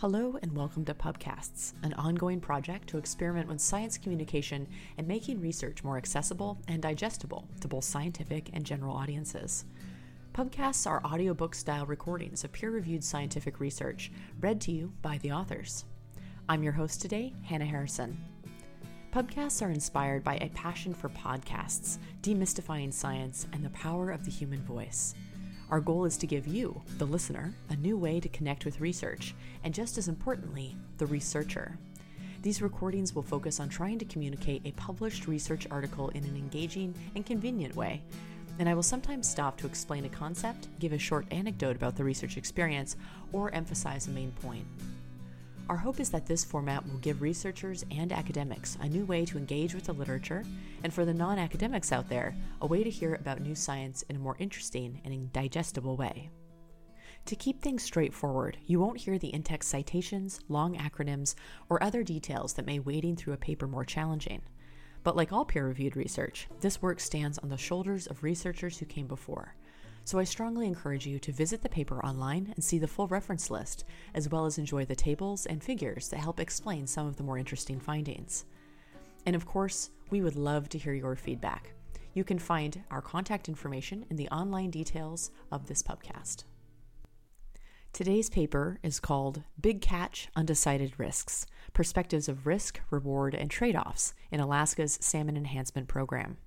Hello and welcome to Pubcasts, an ongoing project to experiment with science communication and making research more accessible and digestible to both scientific and general audiences. Pubcasts are audiobook style recordings of peer reviewed scientific research read to you by the authors. I'm your host today, Hannah Harrison. Pubcasts are inspired by a passion for podcasts, demystifying science, and the power of the human voice. Our goal is to give you, the listener, a new way to connect with research, and just as importantly, the researcher. These recordings will focus on trying to communicate a published research article in an engaging and convenient way. And I will sometimes stop to explain a concept, give a short anecdote about the research experience, or emphasize a main point. Our hope is that this format will give researchers and academics a new way to engage with the literature, and for the non academics out there, a way to hear about new science in a more interesting and digestible way. To keep things straightforward, you won't hear the in text citations, long acronyms, or other details that make wading through a paper more challenging. But like all peer reviewed research, this work stands on the shoulders of researchers who came before, so I strongly encourage you to visit the paper online and see the full reference list, as well as enjoy the tables and figures that help explain some of the more interesting findings. And of course, we would love to hear your feedback. You can find our contact information in the online details of this pubcast. Today's paper is called Big Catch Undecided Risks Perspectives of Risk, Reward, and Trade Offs in Alaska's Salmon Enhancement Program.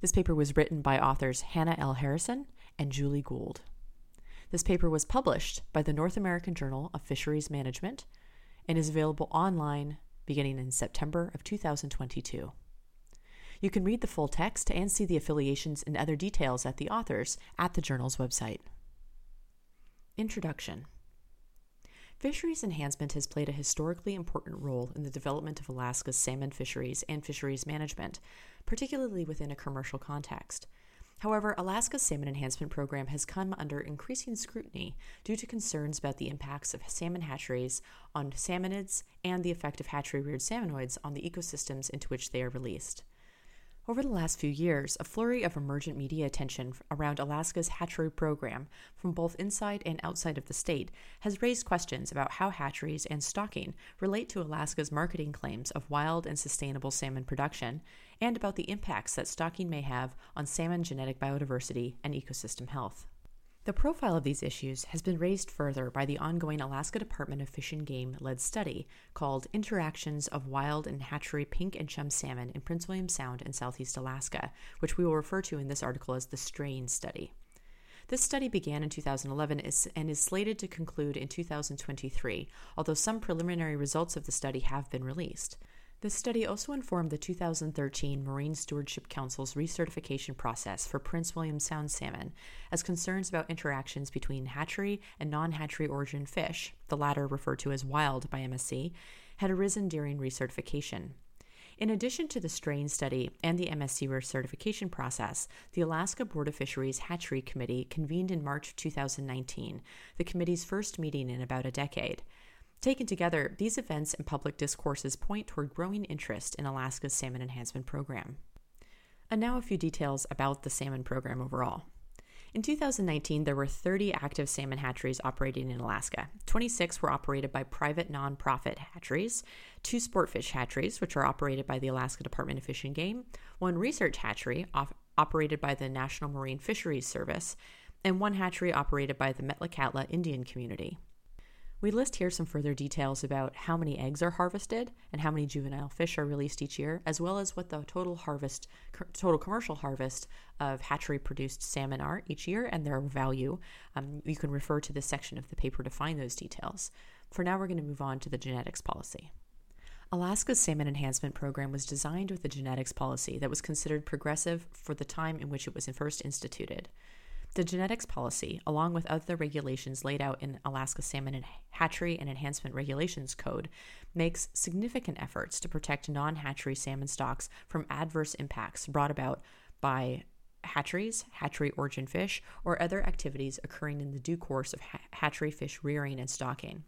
This paper was written by authors Hannah L. Harrison and Julie Gould. This paper was published by the North American Journal of Fisheries Management and is available online beginning in September of 2022. You can read the full text and see the affiliations and other details at the authors at the journal's website. Introduction Fisheries enhancement has played a historically important role in the development of Alaska's salmon fisheries and fisheries management, particularly within a commercial context. However, Alaska's Salmon Enhancement Program has come under increasing scrutiny due to concerns about the impacts of salmon hatcheries on salmonids and the effect of hatchery reared salmonids on the ecosystems into which they are released. Over the last few years, a flurry of emergent media attention around Alaska's hatchery program from both inside and outside of the state has raised questions about how hatcheries and stocking relate to Alaska's marketing claims of wild and sustainable salmon production and about the impacts that stocking may have on salmon genetic biodiversity and ecosystem health. The profile of these issues has been raised further by the ongoing Alaska Department of Fish and Game led study called Interactions of Wild and Hatchery Pink and Chum Salmon in Prince William Sound and Southeast Alaska, which we will refer to in this article as the Straying Study. This study began in 2011 and is slated to conclude in 2023, although some preliminary results of the study have been released. This study also informed the 2013 Marine Stewardship Council's recertification process for Prince William Sound salmon, as concerns about interactions between hatchery and non hatchery origin fish, the latter referred to as wild by MSC, had arisen during recertification. In addition to the straying study and the MSC recertification process, the Alaska Board of Fisheries Hatchery Committee convened in March 2019, the committee's first meeting in about a decade. Taken together, these events and public discourses point toward growing interest in Alaska's salmon enhancement program. And now a few details about the salmon program overall. In 2019, there were 30 active salmon hatcheries operating in Alaska. 26 were operated by private nonprofit hatcheries, two sportfish hatcheries, which are operated by the Alaska Department of Fish and Game, one research hatchery op- operated by the National Marine Fisheries Service, and one hatchery operated by the Metlakatla Indian Community. We list here some further details about how many eggs are harvested and how many juvenile fish are released each year, as well as what the total harvest, total commercial harvest of hatchery produced salmon are each year and their value. Um, you can refer to this section of the paper to find those details. For now, we're going to move on to the genetics policy. Alaska's Salmon Enhancement Program was designed with a genetics policy that was considered progressive for the time in which it was first instituted. The genetics policy, along with other regulations laid out in Alaska Salmon and Hatchery and Enhancement Regulations Code, makes significant efforts to protect non hatchery salmon stocks from adverse impacts brought about by hatcheries, hatchery origin fish, or other activities occurring in the due course of hatchery fish rearing and stocking.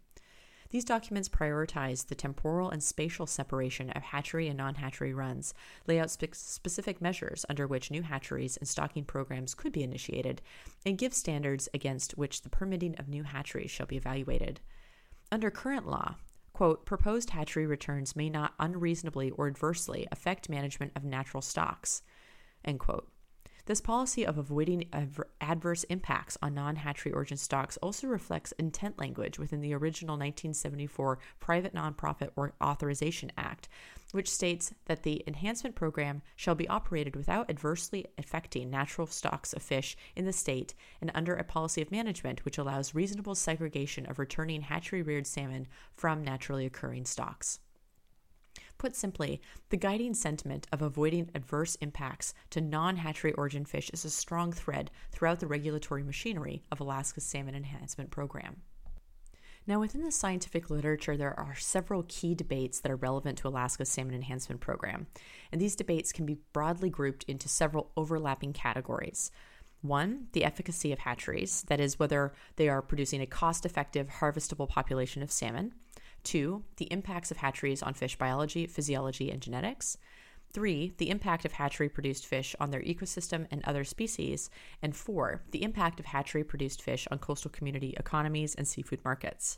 These documents prioritize the temporal and spatial separation of hatchery and non hatchery runs, lay out spe- specific measures under which new hatcheries and stocking programs could be initiated, and give standards against which the permitting of new hatcheries shall be evaluated. Under current law, quote, proposed hatchery returns may not unreasonably or adversely affect management of natural stocks, end quote. This policy of avoiding adverse impacts on non hatchery origin stocks also reflects intent language within the original 1974 Private Nonprofit Authorization Act, which states that the enhancement program shall be operated without adversely affecting natural stocks of fish in the state and under a policy of management which allows reasonable segregation of returning hatchery reared salmon from naturally occurring stocks. Put simply, the guiding sentiment of avoiding adverse impacts to non hatchery origin fish is a strong thread throughout the regulatory machinery of Alaska's Salmon Enhancement Program. Now, within the scientific literature, there are several key debates that are relevant to Alaska's Salmon Enhancement Program, and these debates can be broadly grouped into several overlapping categories. One, the efficacy of hatcheries, that is, whether they are producing a cost effective, harvestable population of salmon. Two, the impacts of hatcheries on fish biology, physiology, and genetics. Three, the impact of hatchery produced fish on their ecosystem and other species. And four, the impact of hatchery produced fish on coastal community economies and seafood markets.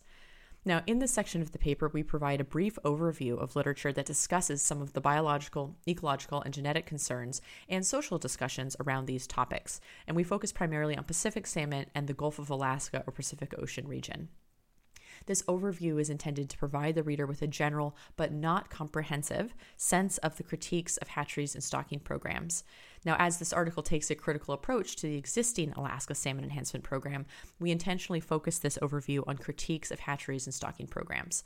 Now, in this section of the paper, we provide a brief overview of literature that discusses some of the biological, ecological, and genetic concerns and social discussions around these topics. And we focus primarily on Pacific salmon and the Gulf of Alaska or Pacific Ocean region. This overview is intended to provide the reader with a general but not comprehensive sense of the critiques of hatcheries and stocking programs. Now, as this article takes a critical approach to the existing Alaska Salmon Enhancement Program, we intentionally focus this overview on critiques of hatcheries and stocking programs.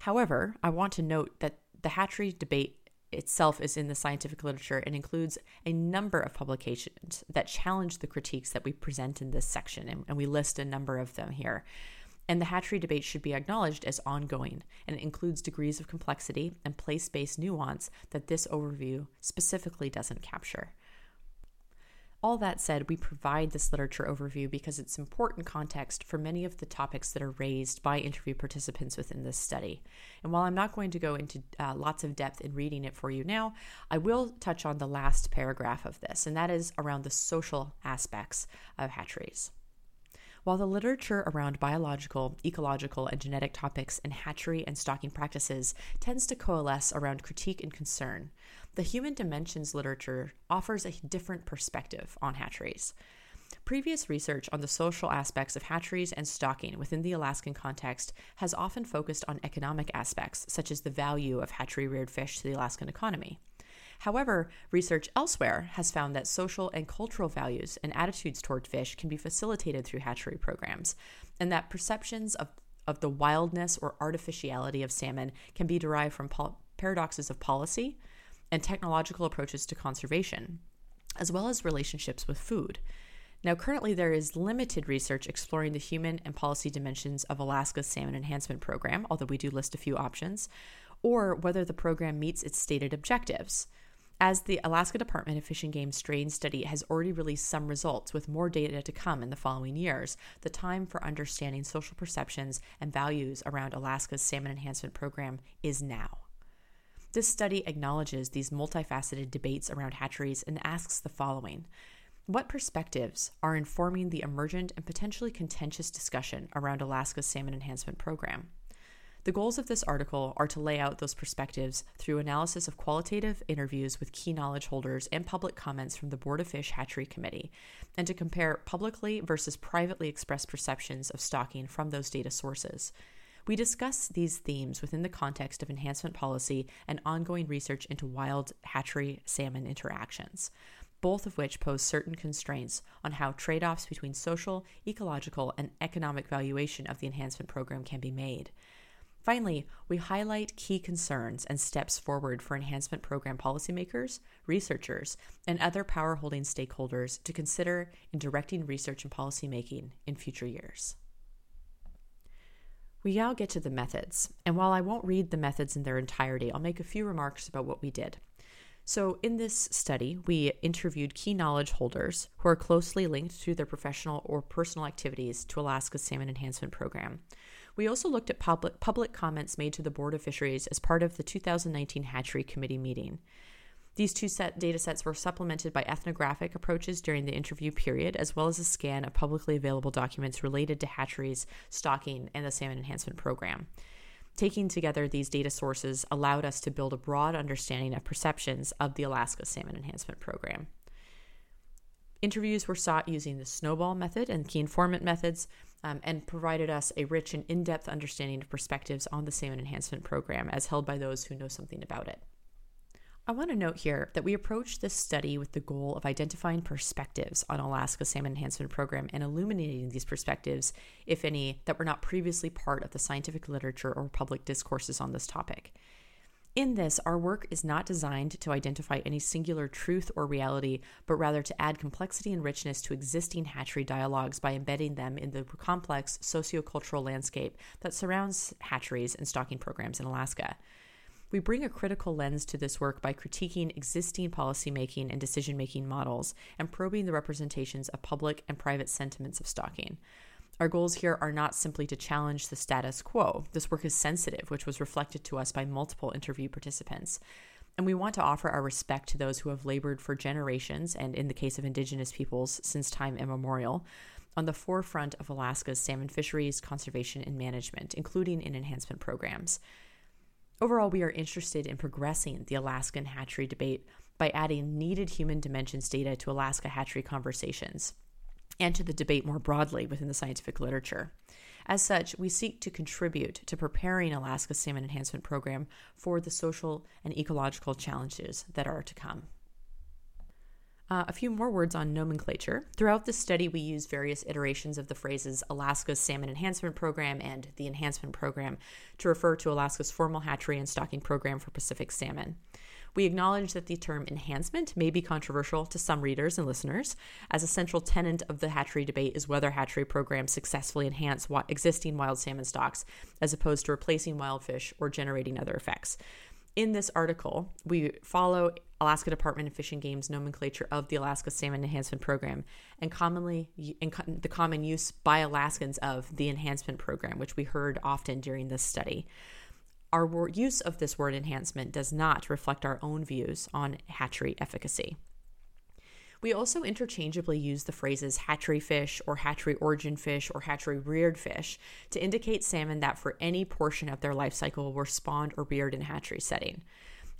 However, I want to note that the hatchery debate itself is in the scientific literature and includes a number of publications that challenge the critiques that we present in this section, and, we list a number of them here. And the hatchery debate should be acknowledged as ongoing and it includes degrees of complexity and place based nuance that this overview specifically doesn't capture. All that said, we provide this literature overview because it's important context for many of the topics that are raised by interview participants within this study. And while I'm not going to go into uh, lots of depth in reading it for you now, I will touch on the last paragraph of this, and that is around the social aspects of hatcheries. While the literature around biological, ecological, and genetic topics in hatchery and stocking practices tends to coalesce around critique and concern, the human dimensions literature offers a different perspective on hatcheries. Previous research on the social aspects of hatcheries and stocking within the Alaskan context has often focused on economic aspects, such as the value of hatchery reared fish to the Alaskan economy. However, research elsewhere has found that social and cultural values and attitudes toward fish can be facilitated through hatchery programs, and that perceptions of, of the wildness or artificiality of salmon can be derived from pol- paradoxes of policy and technological approaches to conservation, as well as relationships with food. Now, currently, there is limited research exploring the human and policy dimensions of Alaska's Salmon Enhancement Program, although we do list a few options, or whether the program meets its stated objectives. As the Alaska Department of Fish and Game straying study has already released some results with more data to come in the following years, the time for understanding social perceptions and values around Alaska's Salmon Enhancement Program is now. This study acknowledges these multifaceted debates around hatcheries and asks the following What perspectives are informing the emergent and potentially contentious discussion around Alaska's Salmon Enhancement Program? The goals of this article are to lay out those perspectives through analysis of qualitative interviews with key knowledge holders and public comments from the Board of Fish Hatchery Committee, and to compare publicly versus privately expressed perceptions of stocking from those data sources. We discuss these themes within the context of enhancement policy and ongoing research into wild hatchery salmon interactions, both of which pose certain constraints on how trade offs between social, ecological, and economic valuation of the enhancement program can be made. Finally, we highlight key concerns and steps forward for enhancement program policymakers, researchers, and other power holding stakeholders to consider in directing research and policymaking in future years. We now get to the methods, and while I won't read the methods in their entirety, I'll make a few remarks about what we did. So, in this study, we interviewed key knowledge holders who are closely linked through their professional or personal activities to Alaska's Salmon Enhancement Program. We also looked at public, public comments made to the Board of Fisheries as part of the 2019 Hatchery Committee meeting. These two set data sets were supplemented by ethnographic approaches during the interview period, as well as a scan of publicly available documents related to hatcheries, stocking, and the salmon enhancement program. Taking together these data sources allowed us to build a broad understanding of perceptions of the Alaska Salmon Enhancement Program. Interviews were sought using the snowball method and key informant methods um, and provided us a rich and in depth understanding of perspectives on the Salmon Enhancement Program as held by those who know something about it. I want to note here that we approached this study with the goal of identifying perspectives on Alaska Salmon Enhancement Program and illuminating these perspectives, if any, that were not previously part of the scientific literature or public discourses on this topic. In this, our work is not designed to identify any singular truth or reality, but rather to add complexity and richness to existing hatchery dialogues by embedding them in the complex sociocultural landscape that surrounds hatcheries and stocking programs in Alaska. We bring a critical lens to this work by critiquing existing policymaking and decision making models and probing the representations of public and private sentiments of stocking. Our goals here are not simply to challenge the status quo. This work is sensitive, which was reflected to us by multiple interview participants. And we want to offer our respect to those who have labored for generations, and in the case of Indigenous peoples, since time immemorial, on the forefront of Alaska's salmon fisheries, conservation, and management, including in enhancement programs. Overall, we are interested in progressing the Alaskan hatchery debate by adding needed human dimensions data to Alaska hatchery conversations and to the debate more broadly within the scientific literature. As such, we seek to contribute to preparing Alaska's salmon enhancement program for the social and ecological challenges that are to come. Uh, a few more words on nomenclature. Throughout the study, we use various iterations of the phrases Alaska's Salmon Enhancement Program and the Enhancement Program to refer to Alaska's formal hatchery and stocking program for Pacific salmon. We acknowledge that the term enhancement may be controversial to some readers and listeners, as a central tenet of the hatchery debate is whether hatchery programs successfully enhance existing wild salmon stocks as opposed to replacing wild fish or generating other effects in this article, we follow Alaska Department of Fish and Game's nomenclature of the Alaska Salmon Enhancement Program and commonly and the common use by Alaskans of the enhancement program, which we heard often during this study. Our use of this word enhancement does not reflect our own views on hatchery efficacy. We also interchangeably use the phrases hatchery fish or hatchery origin fish or hatchery reared fish to indicate salmon that for any portion of their life cycle were spawned or reared in hatchery setting.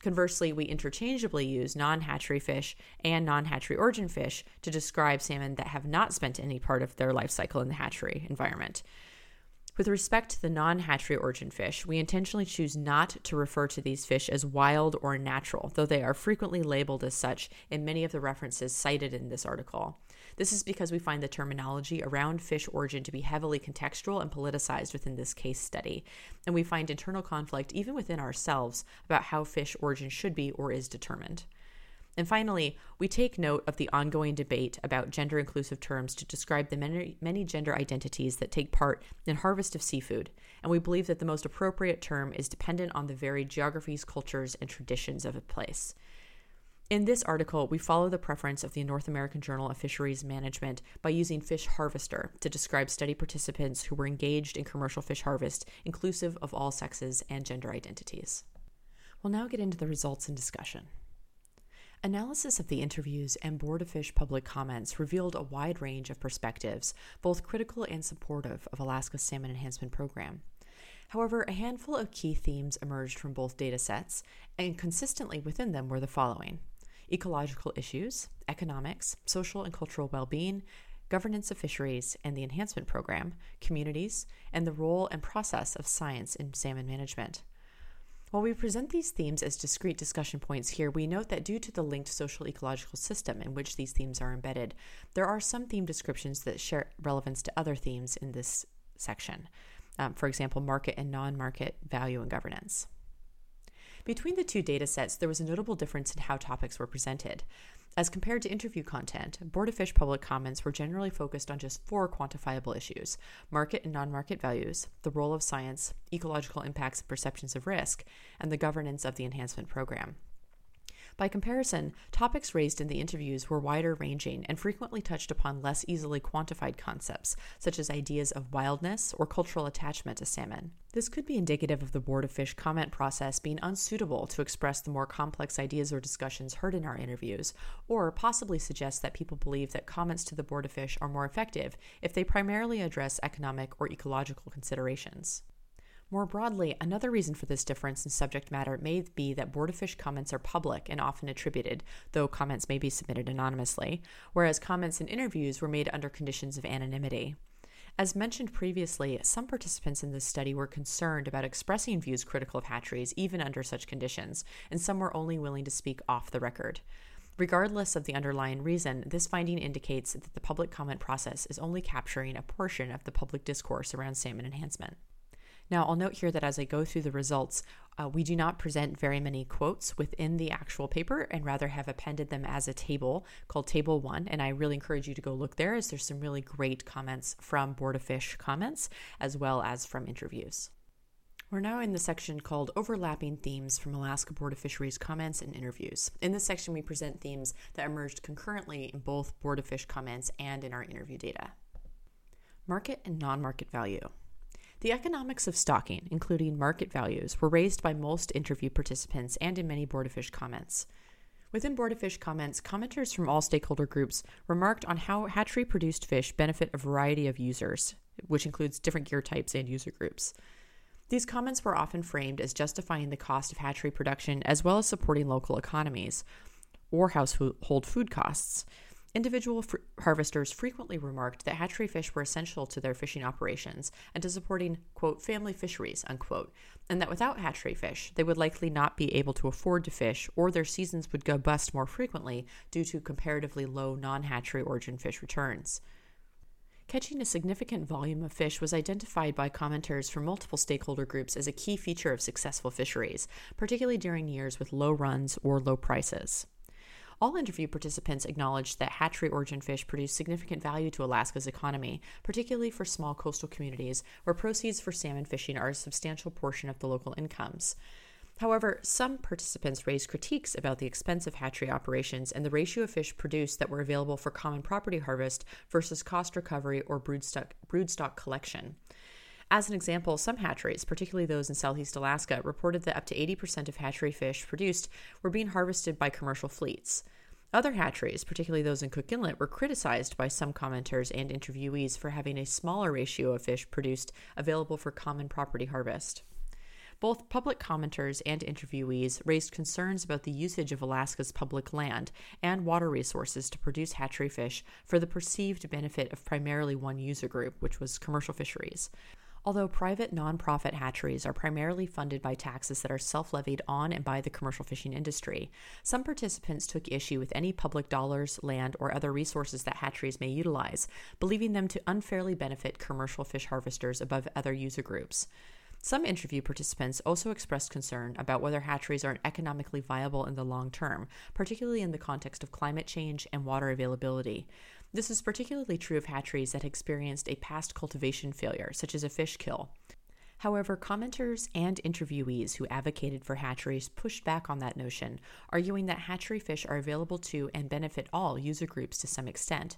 Conversely, we interchangeably use non hatchery fish and non hatchery origin fish to describe salmon that have not spent any part of their life cycle in the hatchery environment. With respect to the non hatchery origin fish, we intentionally choose not to refer to these fish as wild or natural, though they are frequently labeled as such in many of the references cited in this article. This is because we find the terminology around fish origin to be heavily contextual and politicized within this case study, and we find internal conflict even within ourselves about how fish origin should be or is determined. And finally, we take note of the ongoing debate about gender inclusive terms to describe the many, many gender identities that take part in harvest of seafood, and we believe that the most appropriate term is dependent on the varied geographies, cultures, and traditions of a place. In this article, we follow the preference of the North American Journal of Fisheries Management by using fish harvester to describe study participants who were engaged in commercial fish harvest, inclusive of all sexes and gender identities. We'll now get into the results and discussion. Analysis of the interviews and Board of Fish public comments revealed a wide range of perspectives, both critical and supportive of Alaska's salmon enhancement program. However, a handful of key themes emerged from both data sets, and consistently within them were the following ecological issues, economics, social and cultural well being, governance of fisheries and the enhancement program, communities, and the role and process of science in salmon management. While we present these themes as discrete discussion points here, we note that due to the linked social ecological system in which these themes are embedded, there are some theme descriptions that share relevance to other themes in this section. Um, for example, market and non market value and governance. Between the two data sets, there was a notable difference in how topics were presented. As compared to interview content, Board of Fish public comments were generally focused on just four quantifiable issues market and non market values, the role of science, ecological impacts and perceptions of risk, and the governance of the enhancement program. By comparison, topics raised in the interviews were wider ranging and frequently touched upon less easily quantified concepts, such as ideas of wildness or cultural attachment to salmon. This could be indicative of the Board of Fish comment process being unsuitable to express the more complex ideas or discussions heard in our interviews, or possibly suggest that people believe that comments to the Board of Fish are more effective if they primarily address economic or ecological considerations. More broadly, another reason for this difference in subject matter may be that Board of Fish comments are public and often attributed, though comments may be submitted anonymously, whereas comments in interviews were made under conditions of anonymity. As mentioned previously, some participants in this study were concerned about expressing views critical of hatcheries even under such conditions, and some were only willing to speak off the record. Regardless of the underlying reason, this finding indicates that the public comment process is only capturing a portion of the public discourse around salmon enhancement. Now, I'll note here that as I go through the results, uh, we do not present very many quotes within the actual paper and rather have appended them as a table called Table 1. And I really encourage you to go look there as there's some really great comments from Board of Fish comments as well as from interviews. We're now in the section called Overlapping Themes from Alaska Board of Fisheries Comments and Interviews. In this section, we present themes that emerged concurrently in both Board of Fish comments and in our interview data. Market and non market value. The economics of stocking, including market values, were raised by most interview participants and in many Board of Fish comments. Within Board of Fish comments, commenters from all stakeholder groups remarked on how hatchery produced fish benefit a variety of users, which includes different gear types and user groups. These comments were often framed as justifying the cost of hatchery production as well as supporting local economies or household food costs. Individual fr- harvesters frequently remarked that hatchery fish were essential to their fishing operations and to supporting, quote, family fisheries, unquote, and that without hatchery fish, they would likely not be able to afford to fish or their seasons would go bust more frequently due to comparatively low non hatchery origin fish returns. Catching a significant volume of fish was identified by commenters from multiple stakeholder groups as a key feature of successful fisheries, particularly during years with low runs or low prices. All interview participants acknowledged that hatchery origin fish produce significant value to Alaska's economy, particularly for small coastal communities where proceeds for salmon fishing are a substantial portion of the local incomes. However, some participants raised critiques about the expense of hatchery operations and the ratio of fish produced that were available for common property harvest versus cost recovery or broodstock, broodstock collection. As an example, some hatcheries, particularly those in southeast Alaska, reported that up to 80% of hatchery fish produced were being harvested by commercial fleets. Other hatcheries, particularly those in Cook Inlet, were criticized by some commenters and interviewees for having a smaller ratio of fish produced available for common property harvest. Both public commenters and interviewees raised concerns about the usage of Alaska's public land and water resources to produce hatchery fish for the perceived benefit of primarily one user group, which was commercial fisheries. Although private nonprofit hatcheries are primarily funded by taxes that are self levied on and by the commercial fishing industry, some participants took issue with any public dollars, land, or other resources that hatcheries may utilize, believing them to unfairly benefit commercial fish harvesters above other user groups. Some interview participants also expressed concern about whether hatcheries are economically viable in the long term, particularly in the context of climate change and water availability. This is particularly true of hatcheries that experienced a past cultivation failure, such as a fish kill. However, commenters and interviewees who advocated for hatcheries pushed back on that notion, arguing that hatchery fish are available to and benefit all user groups to some extent.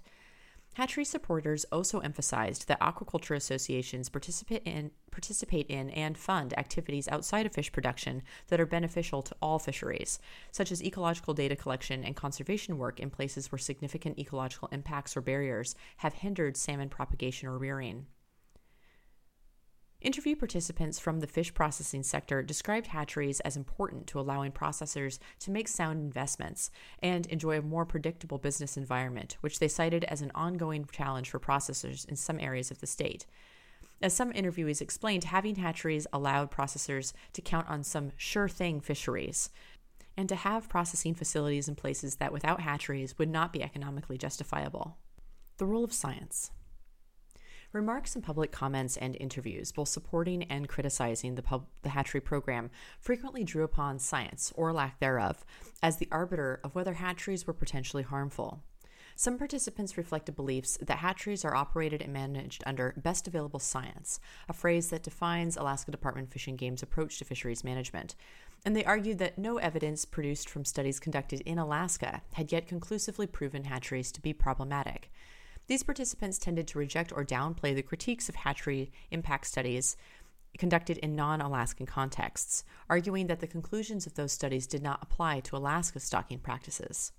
Hatchery supporters also emphasized that aquaculture associations participate in, participate in and fund activities outside of fish production that are beneficial to all fisheries, such as ecological data collection and conservation work in places where significant ecological impacts or barriers have hindered salmon propagation or rearing. Interview participants from the fish processing sector described hatcheries as important to allowing processors to make sound investments and enjoy a more predictable business environment, which they cited as an ongoing challenge for processors in some areas of the state. As some interviewees explained, having hatcheries allowed processors to count on some sure thing fisheries and to have processing facilities in places that without hatcheries would not be economically justifiable. The role of science. Remarks in public comments and interviews, both supporting and criticizing the, pub- the hatchery program, frequently drew upon science, or lack thereof, as the arbiter of whether hatcheries were potentially harmful. Some participants reflected beliefs that hatcheries are operated and managed under best available science, a phrase that defines Alaska Department Fish and Game's approach to fisheries management. And they argued that no evidence produced from studies conducted in Alaska had yet conclusively proven hatcheries to be problematic. These participants tended to reject or downplay the critiques of hatchery impact studies conducted in non Alaskan contexts, arguing that the conclusions of those studies did not apply to Alaska stocking practices.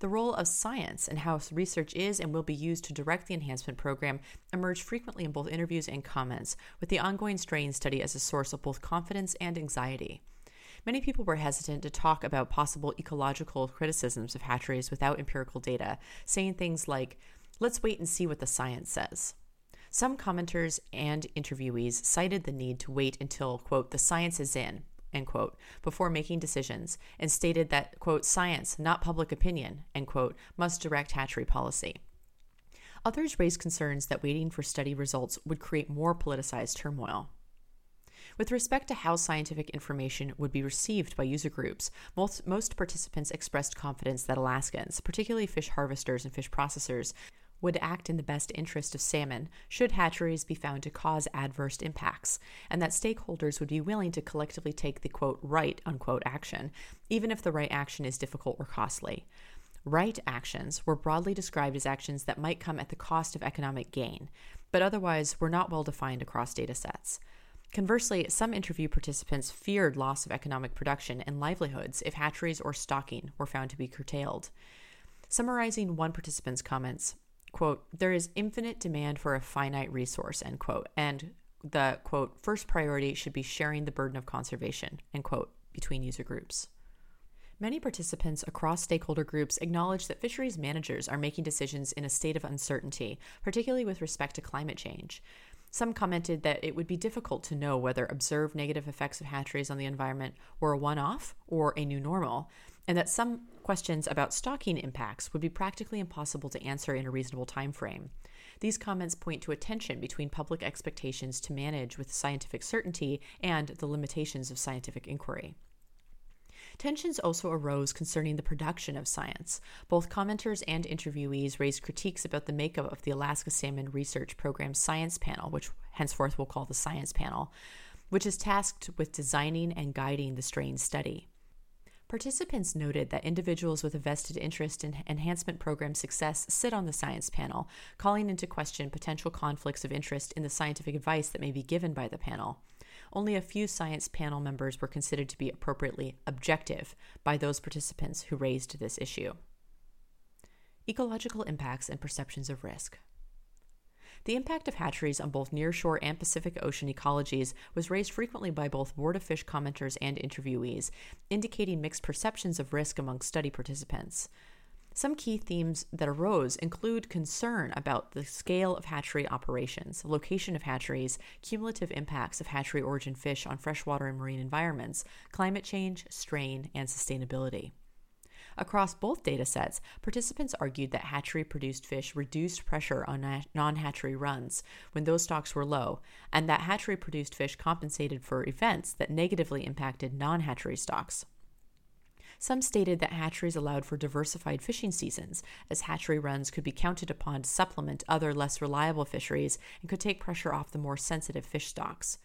The role of science and how research is and will be used to direct the enhancement program emerged frequently in both interviews and comments, with the ongoing straying study as a source of both confidence and anxiety. Many people were hesitant to talk about possible ecological criticisms of hatcheries without empirical data, saying things like, let's wait and see what the science says. Some commenters and interviewees cited the need to wait until, quote, the science is in, end quote, before making decisions, and stated that, quote, science, not public opinion, end quote, must direct hatchery policy. Others raised concerns that waiting for study results would create more politicized turmoil. With respect to how scientific information would be received by user groups, most, most participants expressed confidence that Alaskans, particularly fish harvesters and fish processors, would act in the best interest of salmon should hatcheries be found to cause adverse impacts, and that stakeholders would be willing to collectively take the quote right unquote action, even if the right action is difficult or costly. Right actions were broadly described as actions that might come at the cost of economic gain, but otherwise were not well defined across data sets. Conversely, some interview participants feared loss of economic production and livelihoods if hatcheries or stocking were found to be curtailed. Summarizing one participant's comments, quote, there is infinite demand for a finite resource, end quote, and the quote, first priority should be sharing the burden of conservation, end quote, between user groups. Many participants across stakeholder groups acknowledge that fisheries managers are making decisions in a state of uncertainty, particularly with respect to climate change. Some commented that it would be difficult to know whether observed negative effects of hatcheries on the environment were a one off or a new normal, and that some questions about stocking impacts would be practically impossible to answer in a reasonable time frame. These comments point to a tension between public expectations to manage with scientific certainty and the limitations of scientific inquiry. Tensions also arose concerning the production of science. Both commenters and interviewees raised critiques about the makeup of the Alaska Salmon Research Program's Science Panel, which henceforth we'll call the Science Panel, which is tasked with designing and guiding the straying study. Participants noted that individuals with a vested interest in enhancement program success sit on the science panel, calling into question potential conflicts of interest in the scientific advice that may be given by the panel only a few science panel members were considered to be appropriately objective by those participants who raised this issue. Ecological impacts and perceptions of risk. The impact of hatcheries on both nearshore and Pacific Ocean ecologies was raised frequently by both Board of Fish commenters and interviewees, indicating mixed perceptions of risk among study participants. Some key themes that arose include concern about the scale of hatchery operations, location of hatcheries, cumulative impacts of hatchery origin fish on freshwater and marine environments, climate change, straying, and sustainability. Across both data sets, participants argued that hatchery produced fish reduced pressure on non hatchery runs when those stocks were low, and that hatchery produced fish compensated for events that negatively impacted non hatchery stocks. Some stated that hatcheries allowed for diversified fishing seasons, as hatchery runs could be counted upon to supplement other less reliable fisheries and could take pressure off the more sensitive fish stocks.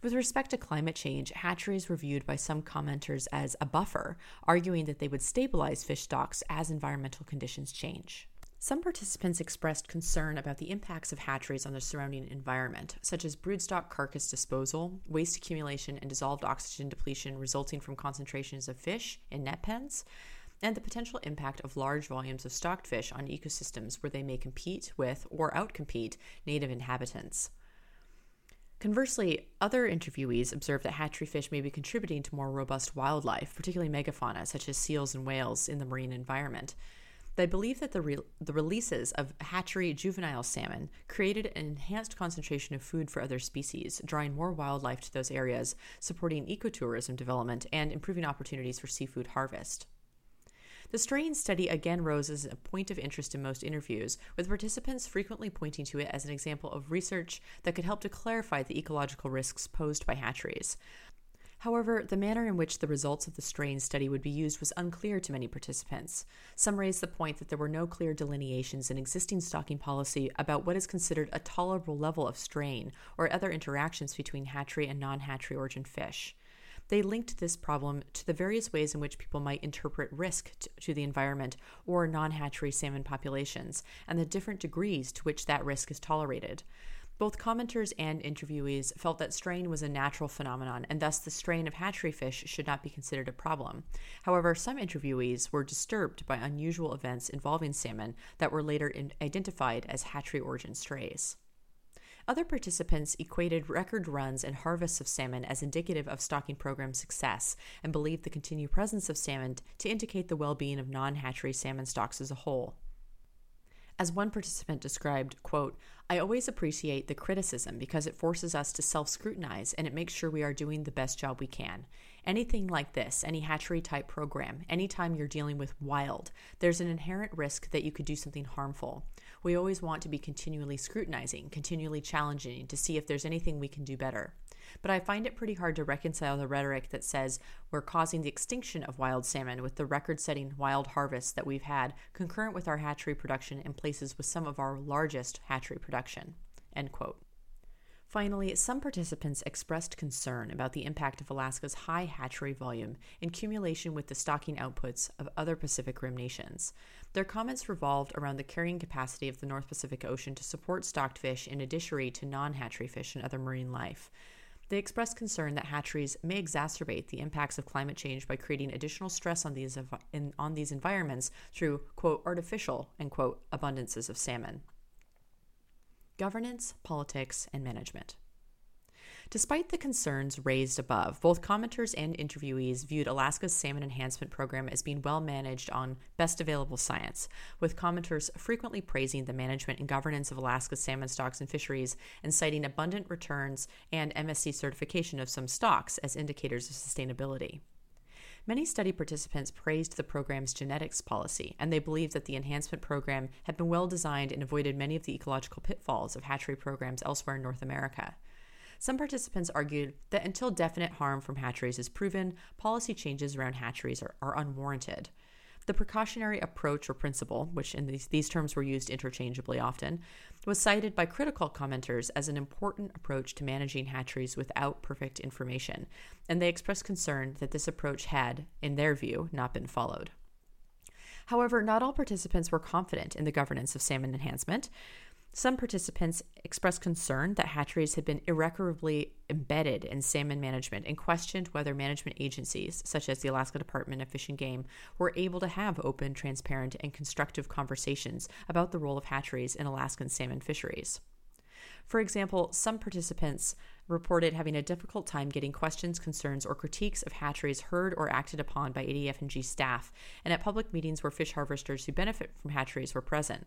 With respect to climate change, hatcheries were viewed by some commenters as a buffer, arguing that they would stabilize fish stocks as environmental conditions change. Some participants expressed concern about the impacts of hatcheries on the surrounding environment, such as broodstock carcass disposal, waste accumulation, and dissolved oxygen depletion resulting from concentrations of fish in net pens, and the potential impact of large volumes of stocked fish on ecosystems where they may compete with or outcompete native inhabitants. Conversely, other interviewees observed that hatchery fish may be contributing to more robust wildlife, particularly megafauna such as seals and whales in the marine environment. They believe that the, re- the releases of hatchery juvenile salmon created an enhanced concentration of food for other species, drawing more wildlife to those areas, supporting ecotourism development, and improving opportunities for seafood harvest. The straying study again rose as a point of interest in most interviews, with participants frequently pointing to it as an example of research that could help to clarify the ecological risks posed by hatcheries. However, the manner in which the results of the straying study would be used was unclear to many participants. Some raised the point that there were no clear delineations in existing stocking policy about what is considered a tolerable level of straying or other interactions between hatchery and non hatchery origin fish. They linked this problem to the various ways in which people might interpret risk to, to the environment or non hatchery salmon populations, and the different degrees to which that risk is tolerated. Both commenters and interviewees felt that straying was a natural phenomenon, and thus the straying of hatchery fish should not be considered a problem. However, some interviewees were disturbed by unusual events involving salmon that were later identified as hatchery origin strays. Other participants equated record runs and harvests of salmon as indicative of stocking program success and believed the continued presence of salmon to indicate the well being of non hatchery salmon stocks as a whole. As one participant described, quote, I always appreciate the criticism because it forces us to self scrutinize and it makes sure we are doing the best job we can. Anything like this, any hatchery type program, anytime you're dealing with wild, there's an inherent risk that you could do something harmful. We always want to be continually scrutinizing, continually challenging to see if there's anything we can do better. But I find it pretty hard to reconcile the rhetoric that says we're causing the extinction of wild salmon with the record setting wild harvests that we've had concurrent with our hatchery production in places with some of our largest hatchery production. End quote. Finally, some participants expressed concern about the impact of Alaska's high hatchery volume in cumulation with the stocking outputs of other Pacific Rim nations. Their comments revolved around the carrying capacity of the North Pacific Ocean to support stocked fish in addition to non hatchery fish and other marine life. They expressed concern that hatcheries may exacerbate the impacts of climate change by creating additional stress on these, on these environments through, quote, artificial, end quote, abundances of salmon. Governance, politics, and management. Despite the concerns raised above, both commenters and interviewees viewed Alaska's Salmon Enhancement Program as being well managed on best available science, with commenters frequently praising the management and governance of Alaska's salmon stocks and fisheries and citing abundant returns and MSC certification of some stocks as indicators of sustainability. Many study participants praised the program's genetics policy, and they believed that the enhancement program had been well designed and avoided many of the ecological pitfalls of hatchery programs elsewhere in North America. Some participants argued that until definite harm from hatcheries is proven, policy changes around hatcheries are, are unwarranted. The precautionary approach or principle, which in these, these terms were used interchangeably often, was cited by critical commenters as an important approach to managing hatcheries without perfect information, and they expressed concern that this approach had, in their view, not been followed. However, not all participants were confident in the governance of salmon enhancement. Some participants expressed concern that hatcheries had been irreparably embedded in salmon management and questioned whether management agencies, such as the Alaska Department of Fish and Game, were able to have open, transparent, and constructive conversations about the role of hatcheries in Alaskan salmon fisheries. For example, some participants reported having a difficult time getting questions, concerns, or critiques of hatcheries heard or acted upon by ADF&G staff and at public meetings where fish harvesters who benefit from hatcheries were present.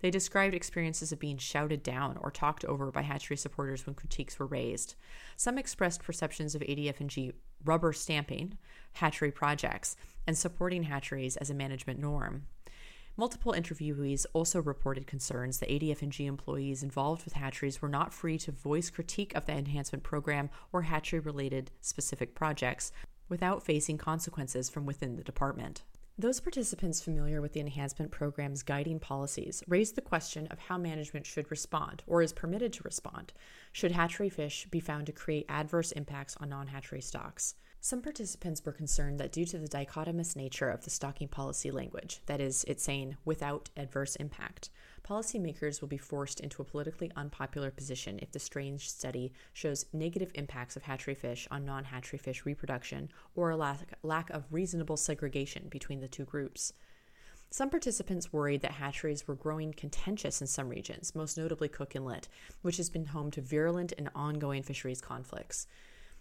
They described experiences of being shouted down or talked over by hatchery supporters when critiques were raised. Some expressed perceptions of ADF&G rubber stamping hatchery projects and supporting hatcheries as a management norm. Multiple interviewees also reported concerns that ADF&G employees involved with hatcheries were not free to voice critique of the enhancement program or hatchery-related specific projects without facing consequences from within the department. Those participants familiar with the enhancement program's guiding policies raised the question of how management should respond or is permitted to respond should hatchery fish be found to create adverse impacts on non hatchery stocks. Some participants were concerned that due to the dichotomous nature of the stocking policy language, that is, it's saying without adverse impact, policymakers will be forced into a politically unpopular position if the straying study shows negative impacts of hatchery fish on non hatchery fish reproduction or a lack, lack of reasonable segregation between the two groups. Some participants worried that hatcheries were growing contentious in some regions, most notably Cook Inlet, which has been home to virulent and ongoing fisheries conflicts.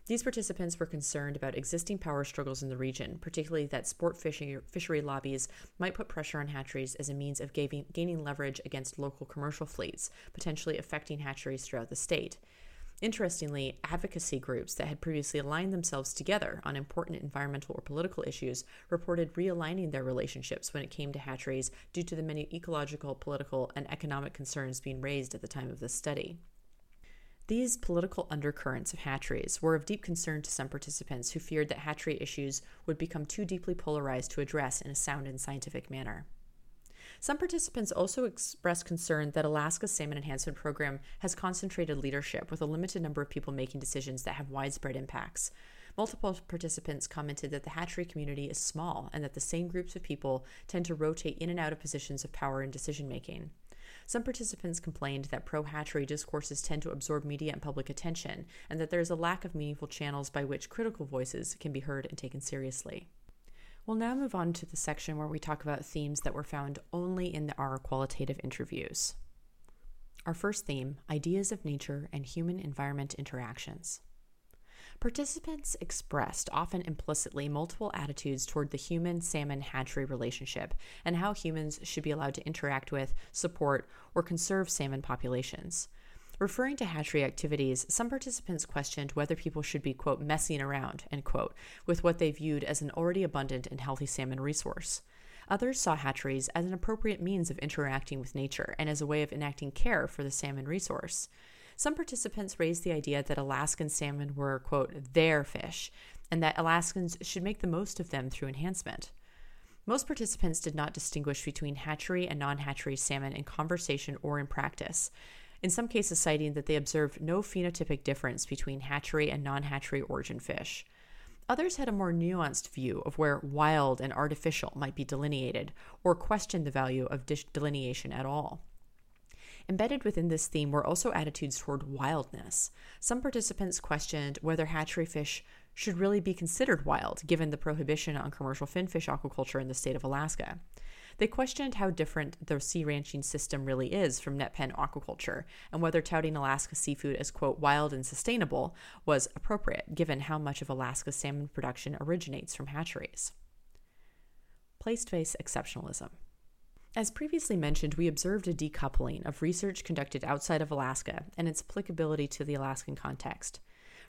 These participants were concerned about existing power struggles in the region, particularly that sport fishing, fishery lobbies might put pressure on hatcheries as a means of gaining, gaining leverage against local commercial fleets, potentially affecting hatcheries throughout the state. Interestingly, advocacy groups that had previously aligned themselves together on important environmental or political issues reported realigning their relationships when it came to hatcheries due to the many ecological, political, and economic concerns being raised at the time of this study. These political undercurrents of hatcheries were of deep concern to some participants who feared that hatchery issues would become too deeply polarized to address in a sound and scientific manner. Some participants also expressed concern that Alaska's Salmon Enhancement Program has concentrated leadership with a limited number of people making decisions that have widespread impacts. Multiple participants commented that the hatchery community is small and that the same groups of people tend to rotate in and out of positions of power and decision making. Some participants complained that pro hatchery discourses tend to absorb media and public attention, and that there is a lack of meaningful channels by which critical voices can be heard and taken seriously. We'll now move on to the section where we talk about themes that were found only in our qualitative interviews. Our first theme ideas of nature and human environment interactions. Participants expressed, often implicitly, multiple attitudes toward the human salmon hatchery relationship and how humans should be allowed to interact with, support, or conserve salmon populations. Referring to hatchery activities, some participants questioned whether people should be, quote, messing around, end quote, with what they viewed as an already abundant and healthy salmon resource. Others saw hatcheries as an appropriate means of interacting with nature and as a way of enacting care for the salmon resource. Some participants raised the idea that Alaskan salmon were, quote, their fish, and that Alaskans should make the most of them through enhancement. Most participants did not distinguish between hatchery and non hatchery salmon in conversation or in practice, in some cases, citing that they observed no phenotypic difference between hatchery and non hatchery origin fish. Others had a more nuanced view of where wild and artificial might be delineated, or questioned the value of delineation at all. Embedded within this theme were also attitudes toward wildness. Some participants questioned whether hatchery fish should really be considered wild, given the prohibition on commercial finfish aquaculture in the state of Alaska. They questioned how different the sea ranching system really is from net pen aquaculture, and whether touting Alaska seafood as, quote, wild and sustainable was appropriate, given how much of Alaska's salmon production originates from hatcheries. Place based exceptionalism. As previously mentioned, we observed a decoupling of research conducted outside of Alaska and its applicability to the Alaskan context.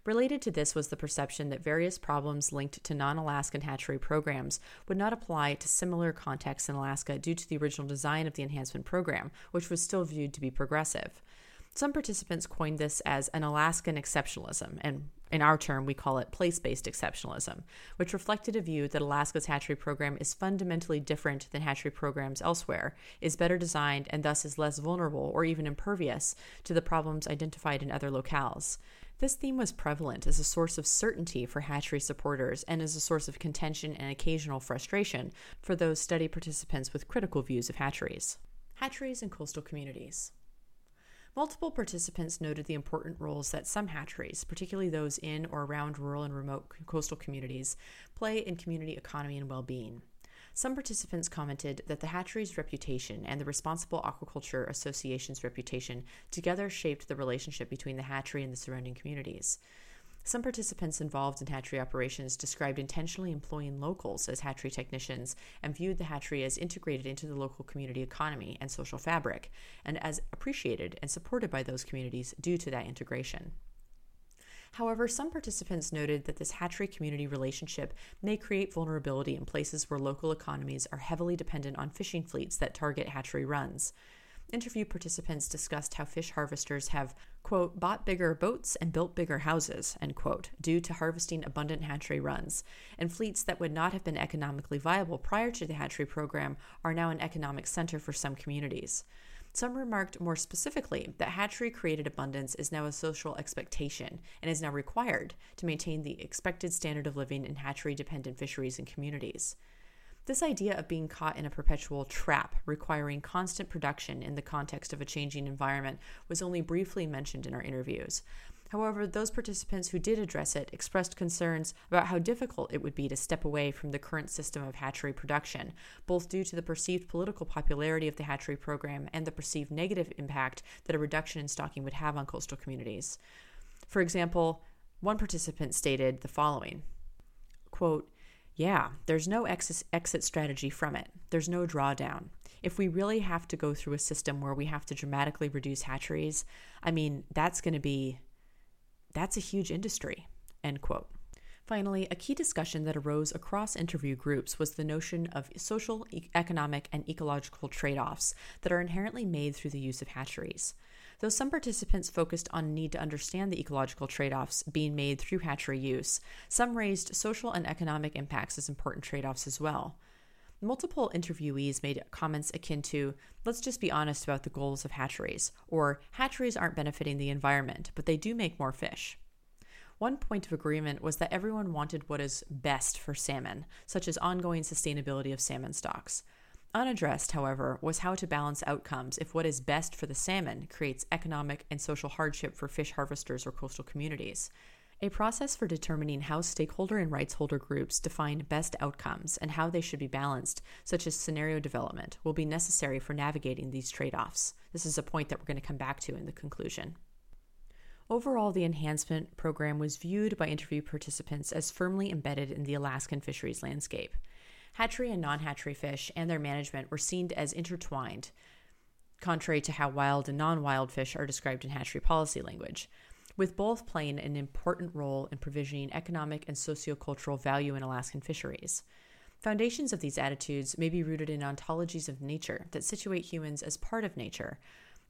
Related to this was the perception that various problems linked to non Alaskan hatchery programs would not apply to similar contexts in Alaska due to the original design of the enhancement program, which was still viewed to be progressive. Some participants coined this as an Alaskan exceptionalism, and in our term, we call it place based exceptionalism, which reflected a view that Alaska's hatchery program is fundamentally different than hatchery programs elsewhere, is better designed, and thus is less vulnerable or even impervious to the problems identified in other locales. This theme was prevalent as a source of certainty for hatchery supporters and as a source of contention and occasional frustration for those study participants with critical views of hatcheries. Hatcheries in coastal communities. Multiple participants noted the important roles that some hatcheries, particularly those in or around rural and remote coastal communities, play in community economy and well being. Some participants commented that the hatchery's reputation and the Responsible Aquaculture Association's reputation together shaped the relationship between the hatchery and the surrounding communities. Some participants involved in hatchery operations described intentionally employing locals as hatchery technicians and viewed the hatchery as integrated into the local community economy and social fabric, and as appreciated and supported by those communities due to that integration. However, some participants noted that this hatchery community relationship may create vulnerability in places where local economies are heavily dependent on fishing fleets that target hatchery runs. Interview participants discussed how fish harvesters have, quote, bought bigger boats and built bigger houses, end quote, due to harvesting abundant hatchery runs, and fleets that would not have been economically viable prior to the hatchery program are now an economic center for some communities. Some remarked more specifically that hatchery created abundance is now a social expectation and is now required to maintain the expected standard of living in hatchery dependent fisheries and communities. This idea of being caught in a perpetual trap requiring constant production in the context of a changing environment was only briefly mentioned in our interviews. However, those participants who did address it expressed concerns about how difficult it would be to step away from the current system of hatchery production, both due to the perceived political popularity of the hatchery program and the perceived negative impact that a reduction in stocking would have on coastal communities. For example, one participant stated the following quote, yeah, there's no exit strategy from it. There's no drawdown. If we really have to go through a system where we have to dramatically reduce hatcheries, I mean, that's going to be that's a huge industry. End quote. Finally, a key discussion that arose across interview groups was the notion of social, economic, and ecological trade offs that are inherently made through the use of hatcheries. Though some participants focused on need to understand the ecological trade offs being made through hatchery use, some raised social and economic impacts as important trade offs as well. Multiple interviewees made comments akin to, let's just be honest about the goals of hatcheries, or hatcheries aren't benefiting the environment, but they do make more fish. One point of agreement was that everyone wanted what is best for salmon, such as ongoing sustainability of salmon stocks. Unaddressed, however, was how to balance outcomes if what is best for the salmon creates economic and social hardship for fish harvesters or coastal communities. A process for determining how stakeholder and rights holder groups define best outcomes and how they should be balanced, such as scenario development, will be necessary for navigating these trade offs. This is a point that we're going to come back to in the conclusion. Overall, the enhancement program was viewed by interview participants as firmly embedded in the Alaskan fisheries landscape. Hatchery and non hatchery fish and their management were seen as intertwined, contrary to how wild and non wild fish are described in hatchery policy language, with both playing an important role in provisioning economic and sociocultural value in Alaskan fisheries. Foundations of these attitudes may be rooted in ontologies of nature that situate humans as part of nature.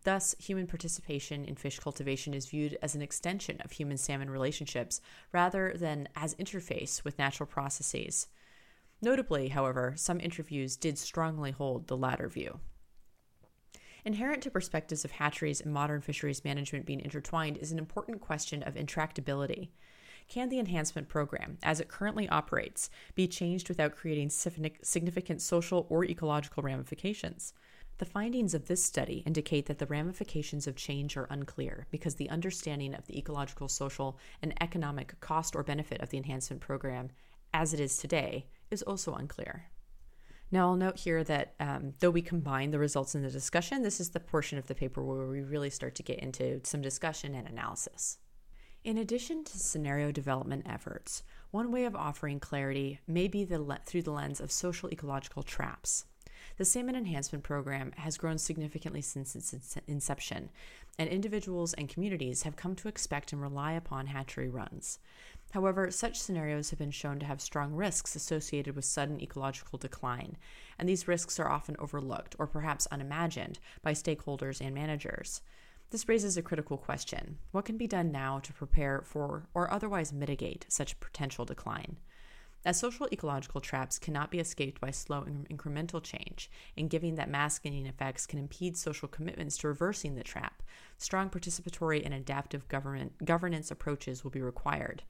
Thus, human participation in fish cultivation is viewed as an extension of human salmon relationships rather than as interface with natural processes. Notably, however, some interviews did strongly hold the latter view. Inherent to perspectives of hatcheries and modern fisheries management being intertwined is an important question of intractability. Can the enhancement program, as it currently operates, be changed without creating significant social or ecological ramifications? The findings of this study indicate that the ramifications of change are unclear because the understanding of the ecological, social, and economic cost or benefit of the enhancement program, as it is today, is also unclear. Now, I'll note here that um, though we combine the results in the discussion, this is the portion of the paper where we really start to get into some discussion and analysis. In addition to scenario development efforts, one way of offering clarity may be the le- through the lens of social ecological traps. The Salmon Enhancement Program has grown significantly since its inception, and individuals and communities have come to expect and rely upon hatchery runs. However, such scenarios have been shown to have strong risks associated with sudden ecological decline, and these risks are often overlooked or perhaps unimagined by stakeholders and managers. This raises a critical question What can be done now to prepare for or otherwise mitigate such potential decline? As social ecological traps cannot be escaped by slow incremental change, and given that masking effects can impede social commitments to reversing the trap, strong participatory and adaptive governance approaches will be required.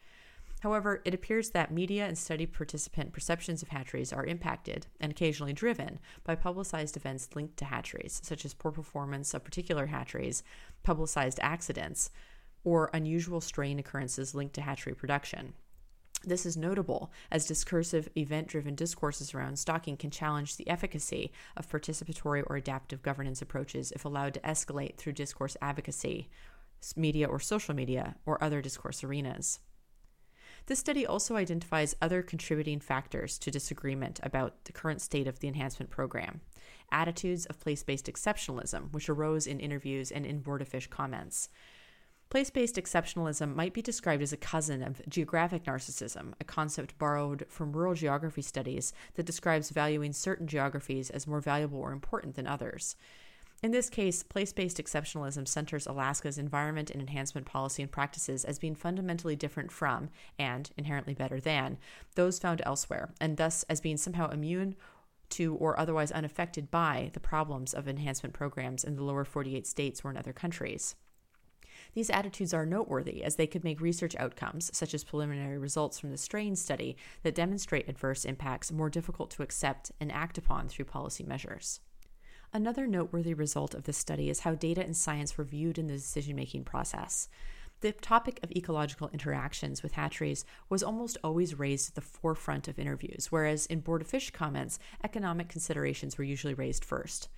However, it appears that media and study participant perceptions of hatcheries are impacted and occasionally driven by publicized events linked to hatcheries, such as poor performance of particular hatcheries, publicized accidents, or unusual straying occurrences linked to hatchery production. This is notable as discursive, event driven discourses around stocking can challenge the efficacy of participatory or adaptive governance approaches if allowed to escalate through discourse advocacy, media or social media, or other discourse arenas. This study also identifies other contributing factors to disagreement about the current state of the enhancement program attitudes of place based exceptionalism, which arose in interviews and in Board of Fish comments. Place based exceptionalism might be described as a cousin of geographic narcissism, a concept borrowed from rural geography studies that describes valuing certain geographies as more valuable or important than others. In this case, place based exceptionalism centers Alaska's environment and enhancement policy and practices as being fundamentally different from, and inherently better than, those found elsewhere, and thus as being somehow immune to or otherwise unaffected by the problems of enhancement programs in the lower 48 states or in other countries. These attitudes are noteworthy as they could make research outcomes, such as preliminary results from the straying study that demonstrate adverse impacts, more difficult to accept and act upon through policy measures. Another noteworthy result of this study is how data and science were viewed in the decision making process. The topic of ecological interactions with hatcheries was almost always raised at the forefront of interviews, whereas in Board of Fish comments, economic considerations were usually raised first.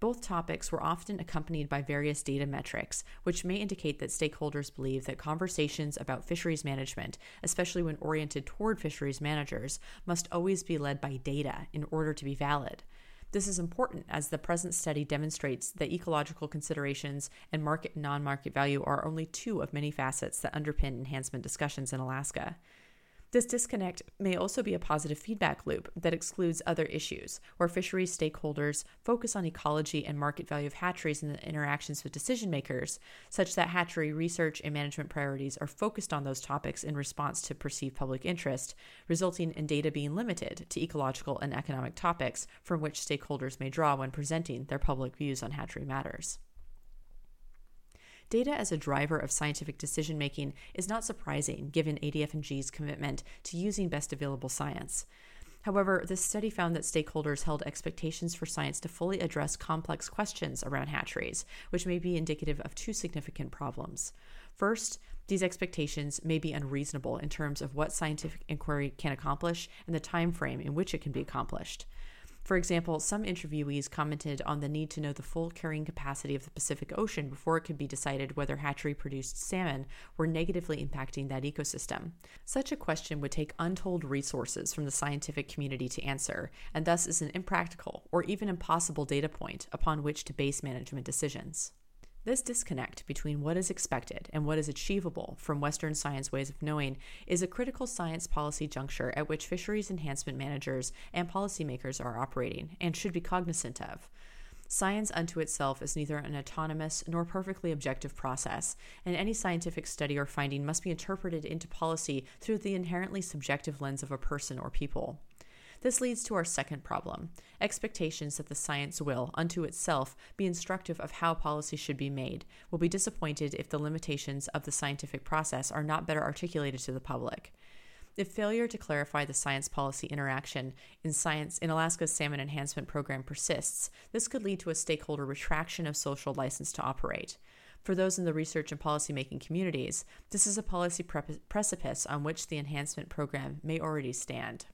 Both topics were often accompanied by various data metrics, which may indicate that stakeholders believe that conversations about fisheries management, especially when oriented toward fisheries managers, must always be led by data in order to be valid. This is important as the present study demonstrates that ecological considerations and market and non market value are only two of many facets that underpin enhancement discussions in Alaska. This disconnect may also be a positive feedback loop that excludes other issues, where fisheries stakeholders focus on ecology and market value of hatcheries and the interactions with decision makers, such that hatchery research and management priorities are focused on those topics in response to perceived public interest, resulting in data being limited to ecological and economic topics from which stakeholders may draw when presenting their public views on hatchery matters. Data as a driver of scientific decision making is not surprising given ADF&G's commitment to using best available science. However, this study found that stakeholders held expectations for science to fully address complex questions around hatcheries, which may be indicative of two significant problems. First, these expectations may be unreasonable in terms of what scientific inquiry can accomplish and the time frame in which it can be accomplished. For example, some interviewees commented on the need to know the full carrying capacity of the Pacific Ocean before it could be decided whether hatchery produced salmon were negatively impacting that ecosystem. Such a question would take untold resources from the scientific community to answer, and thus is an impractical or even impossible data point upon which to base management decisions. This disconnect between what is expected and what is achievable from Western science ways of knowing is a critical science policy juncture at which fisheries enhancement managers and policymakers are operating and should be cognizant of. Science unto itself is neither an autonomous nor perfectly objective process, and any scientific study or finding must be interpreted into policy through the inherently subjective lens of a person or people. This leads to our second problem expectations that the science will, unto itself, be instructive of how policy should be made, will be disappointed if the limitations of the scientific process are not better articulated to the public. If failure to clarify the science policy interaction in science in Alaska's salmon enhancement program persists, this could lead to a stakeholder retraction of social license to operate. For those in the research and policymaking communities, this is a policy pre- precipice on which the enhancement program may already stand.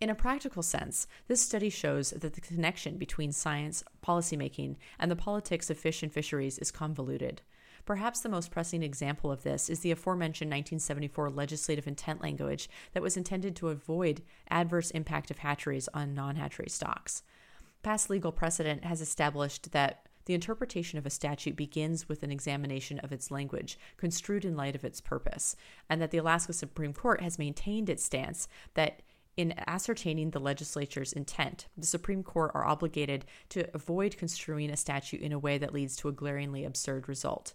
In a practical sense, this study shows that the connection between science, policymaking, and the politics of fish and fisheries is convoluted. Perhaps the most pressing example of this is the aforementioned 1974 legislative intent language that was intended to avoid adverse impact of hatcheries on non hatchery stocks. Past legal precedent has established that the interpretation of a statute begins with an examination of its language, construed in light of its purpose, and that the Alaska Supreme Court has maintained its stance that in ascertaining the legislature's intent, the Supreme Court are obligated to avoid construing a statute in a way that leads to a glaringly absurd result.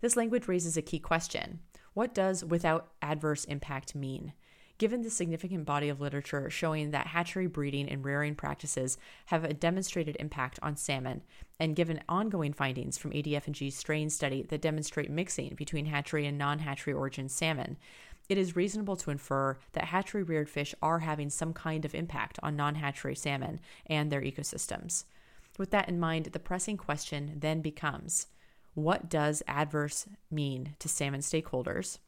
This language raises a key question What does without adverse impact mean? Given the significant body of literature showing that hatchery breeding and rearing practices have a demonstrated impact on salmon, and given ongoing findings from ADF&G's straying study that demonstrate mixing between hatchery and non-hatchery origin salmon, it is reasonable to infer that hatchery reared fish are having some kind of impact on non hatchery salmon and their ecosystems. With that in mind, the pressing question then becomes what does adverse mean to salmon stakeholders?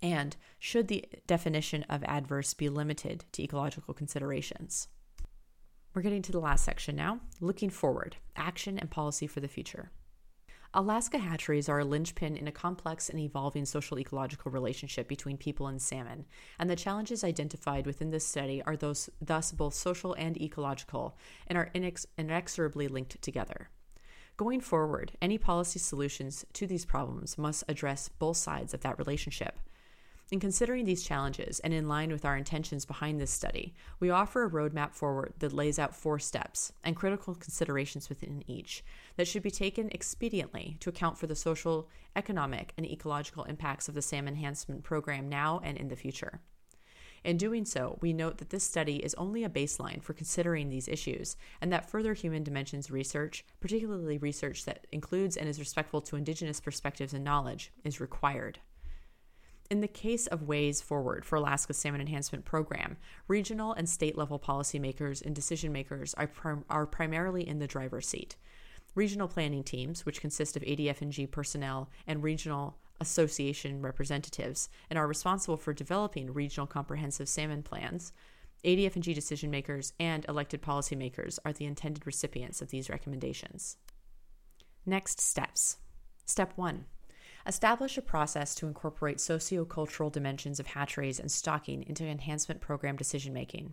And should the definition of adverse be limited to ecological considerations? We're getting to the last section now looking forward, action and policy for the future. Alaska hatcheries are a linchpin in a complex and evolving social ecological relationship between people and salmon, and the challenges identified within this study are those thus both social and ecological and are inex- inexorably linked together. Going forward, any policy solutions to these problems must address both sides of that relationship. In considering these challenges and in line with our intentions behind this study, we offer a roadmap forward that lays out four steps and critical considerations within each that should be taken expediently to account for the social, economic, and ecological impacts of the salmon enhancement program now and in the future. In doing so, we note that this study is only a baseline for considering these issues, and that further human dimensions research, particularly research that includes and is respectful to Indigenous perspectives and knowledge, is required. In the case of ways forward for Alaska's Salmon Enhancement Program, regional and state level policymakers and decision makers are, prim- are primarily in the driver's seat. Regional planning teams, which consist of ADF&G personnel and regional association representatives and are responsible for developing regional comprehensive salmon plans, ADF&G decision makers and elected policymakers are the intended recipients of these recommendations. Next steps. Step 1 Establish a process to incorporate sociocultural dimensions of hatcheries and stocking into enhancement program decision making.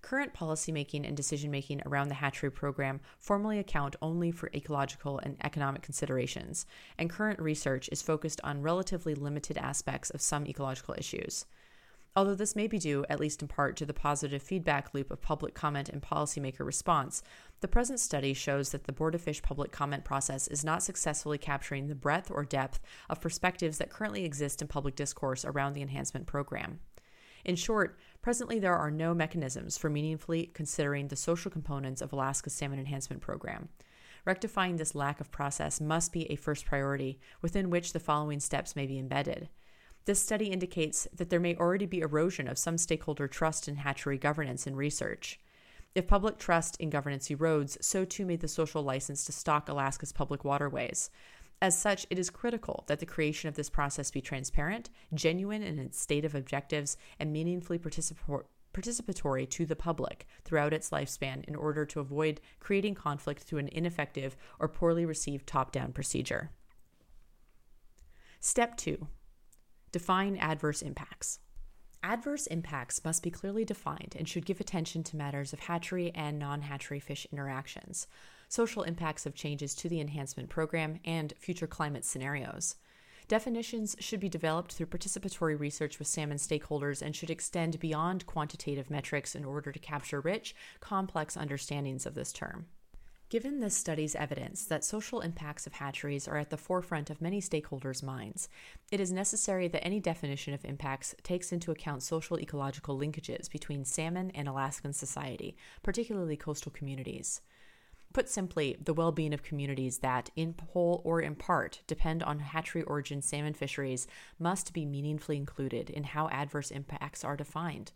Current policymaking and decision making around the hatchery program formally account only for ecological and economic considerations, and current research is focused on relatively limited aspects of some ecological issues. Although this may be due, at least in part, to the positive feedback loop of public comment and policymaker response, the present study shows that the Board of Fish public comment process is not successfully capturing the breadth or depth of perspectives that currently exist in public discourse around the enhancement program. In short, presently there are no mechanisms for meaningfully considering the social components of Alaska's salmon enhancement program. Rectifying this lack of process must be a first priority, within which the following steps may be embedded. This study indicates that there may already be erosion of some stakeholder trust in hatchery governance and research. If public trust in governance erodes, so too may the social license to stock Alaska's public waterways. As such, it is critical that the creation of this process be transparent, genuine in its stated objectives, and meaningfully participatory to the public throughout its lifespan in order to avoid creating conflict through an ineffective or poorly received top down procedure. Step 2 Define adverse impacts. Adverse impacts must be clearly defined and should give attention to matters of hatchery and non hatchery fish interactions, social impacts of changes to the enhancement program, and future climate scenarios. Definitions should be developed through participatory research with salmon stakeholders and should extend beyond quantitative metrics in order to capture rich, complex understandings of this term. Given this study's evidence that social impacts of hatcheries are at the forefront of many stakeholders' minds, it is necessary that any definition of impacts takes into account social ecological linkages between salmon and Alaskan society, particularly coastal communities. Put simply, the well being of communities that, in whole or in part, depend on hatchery origin salmon fisheries must be meaningfully included in how adverse impacts are defined.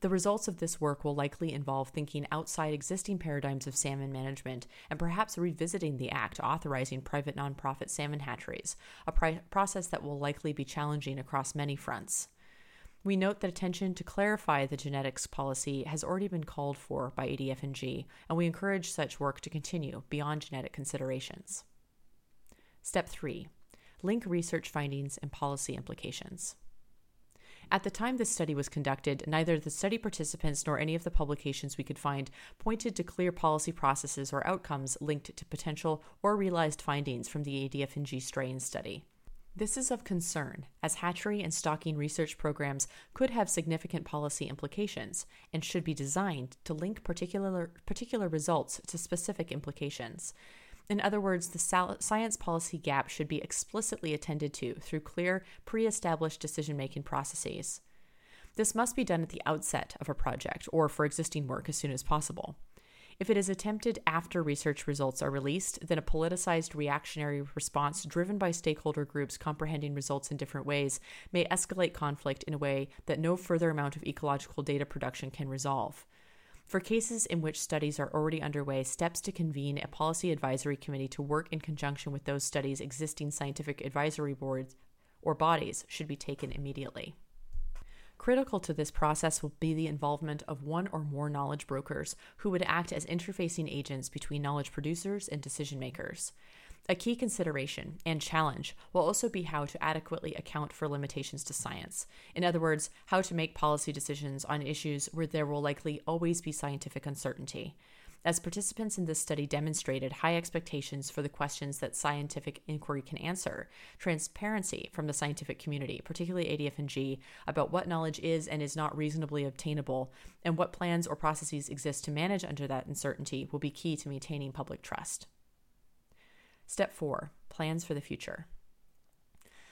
The results of this work will likely involve thinking outside existing paradigms of salmon management and perhaps revisiting the act authorizing private nonprofit salmon hatcheries, a process that will likely be challenging across many fronts. We note that attention to clarify the genetics policy has already been called for by ADF&G, and we encourage such work to continue beyond genetic considerations. Step 3. Link research findings and policy implications. At the time this study was conducted, neither the study participants nor any of the publications we could find pointed to clear policy processes or outcomes linked to potential or realized findings from the ADF&G straying study. This is of concern, as hatchery and stocking research programs could have significant policy implications and should be designed to link particular, particular results to specific implications. In other words, the science policy gap should be explicitly attended to through clear, pre established decision making processes. This must be done at the outset of a project or for existing work as soon as possible. If it is attempted after research results are released, then a politicized reactionary response driven by stakeholder groups comprehending results in different ways may escalate conflict in a way that no further amount of ecological data production can resolve. For cases in which studies are already underway, steps to convene a policy advisory committee to work in conjunction with those studies' existing scientific advisory boards or bodies should be taken immediately. Critical to this process will be the involvement of one or more knowledge brokers who would act as interfacing agents between knowledge producers and decision makers. A key consideration and challenge will also be how to adequately account for limitations to science. In other words, how to make policy decisions on issues where there will likely always be scientific uncertainty. As participants in this study demonstrated high expectations for the questions that scientific inquiry can answer, transparency from the scientific community, particularly ADF&G, about what knowledge is and is not reasonably obtainable, and what plans or processes exist to manage under that uncertainty will be key to maintaining public trust. Step 4 Plans for the Future.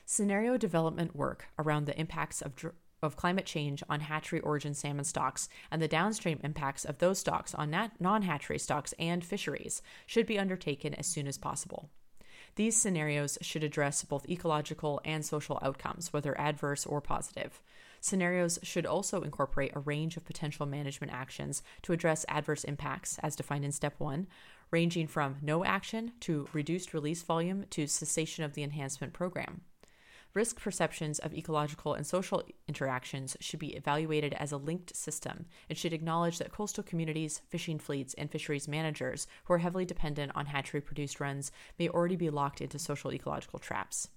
Scenario development work around the impacts of, dr- of climate change on hatchery origin salmon stocks and the downstream impacts of those stocks on nat- non hatchery stocks and fisheries should be undertaken as soon as possible. These scenarios should address both ecological and social outcomes, whether adverse or positive. Scenarios should also incorporate a range of potential management actions to address adverse impacts, as defined in Step 1, ranging from no action to reduced release volume to cessation of the enhancement program. Risk perceptions of ecological and social interactions should be evaluated as a linked system and should acknowledge that coastal communities, fishing fleets, and fisheries managers who are heavily dependent on hatchery produced runs may already be locked into social ecological traps.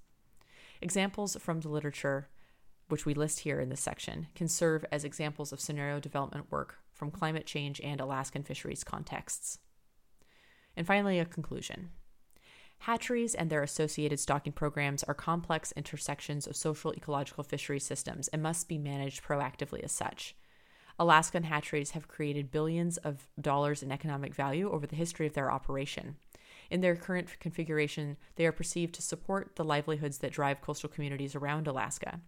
Examples from the literature, which we list here in this section, can serve as examples of scenario development work from climate change and Alaskan fisheries contexts. And finally, a conclusion. Hatcheries and their associated stocking programs are complex intersections of social ecological fishery systems and must be managed proactively as such. Alaskan hatcheries have created billions of dollars in economic value over the history of their operation. In their current configuration, they are perceived to support the livelihoods that drive coastal communities around Alaska.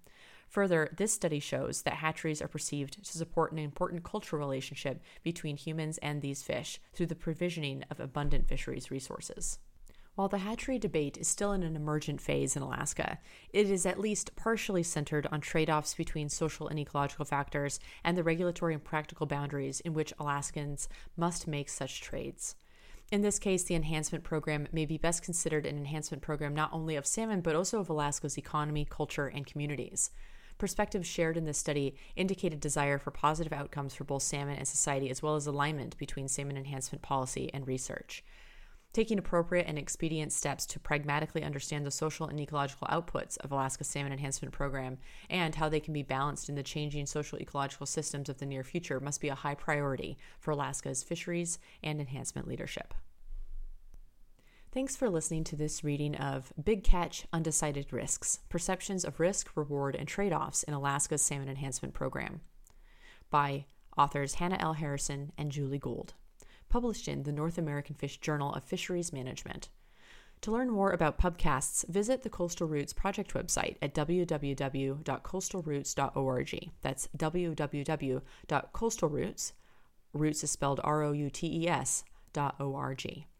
Further, this study shows that hatcheries are perceived to support an important cultural relationship between humans and these fish through the provisioning of abundant fisheries resources. While the hatchery debate is still in an emergent phase in Alaska, it is at least partially centered on trade offs between social and ecological factors and the regulatory and practical boundaries in which Alaskans must make such trades. In this case, the enhancement program may be best considered an enhancement program not only of salmon, but also of Alaska's economy, culture, and communities. Perspectives shared in this study indicated desire for positive outcomes for both salmon and society, as well as alignment between salmon enhancement policy and research. Taking appropriate and expedient steps to pragmatically understand the social and ecological outputs of Alaska's Salmon Enhancement Program and how they can be balanced in the changing social ecological systems of the near future must be a high priority for Alaska's fisheries and enhancement leadership. Thanks for listening to this reading of Big Catch Undecided Risks Perceptions of Risk, Reward, and Trade Offs in Alaska's Salmon Enhancement Program by authors Hannah L. Harrison and Julie Gould, published in the North American Fish Journal of Fisheries Management. To learn more about pubcasts, visit the Coastal Routes project website at www.coastalroutes.org. That's www.coastalroutes, routes is spelled R O U T E S, dot O R G.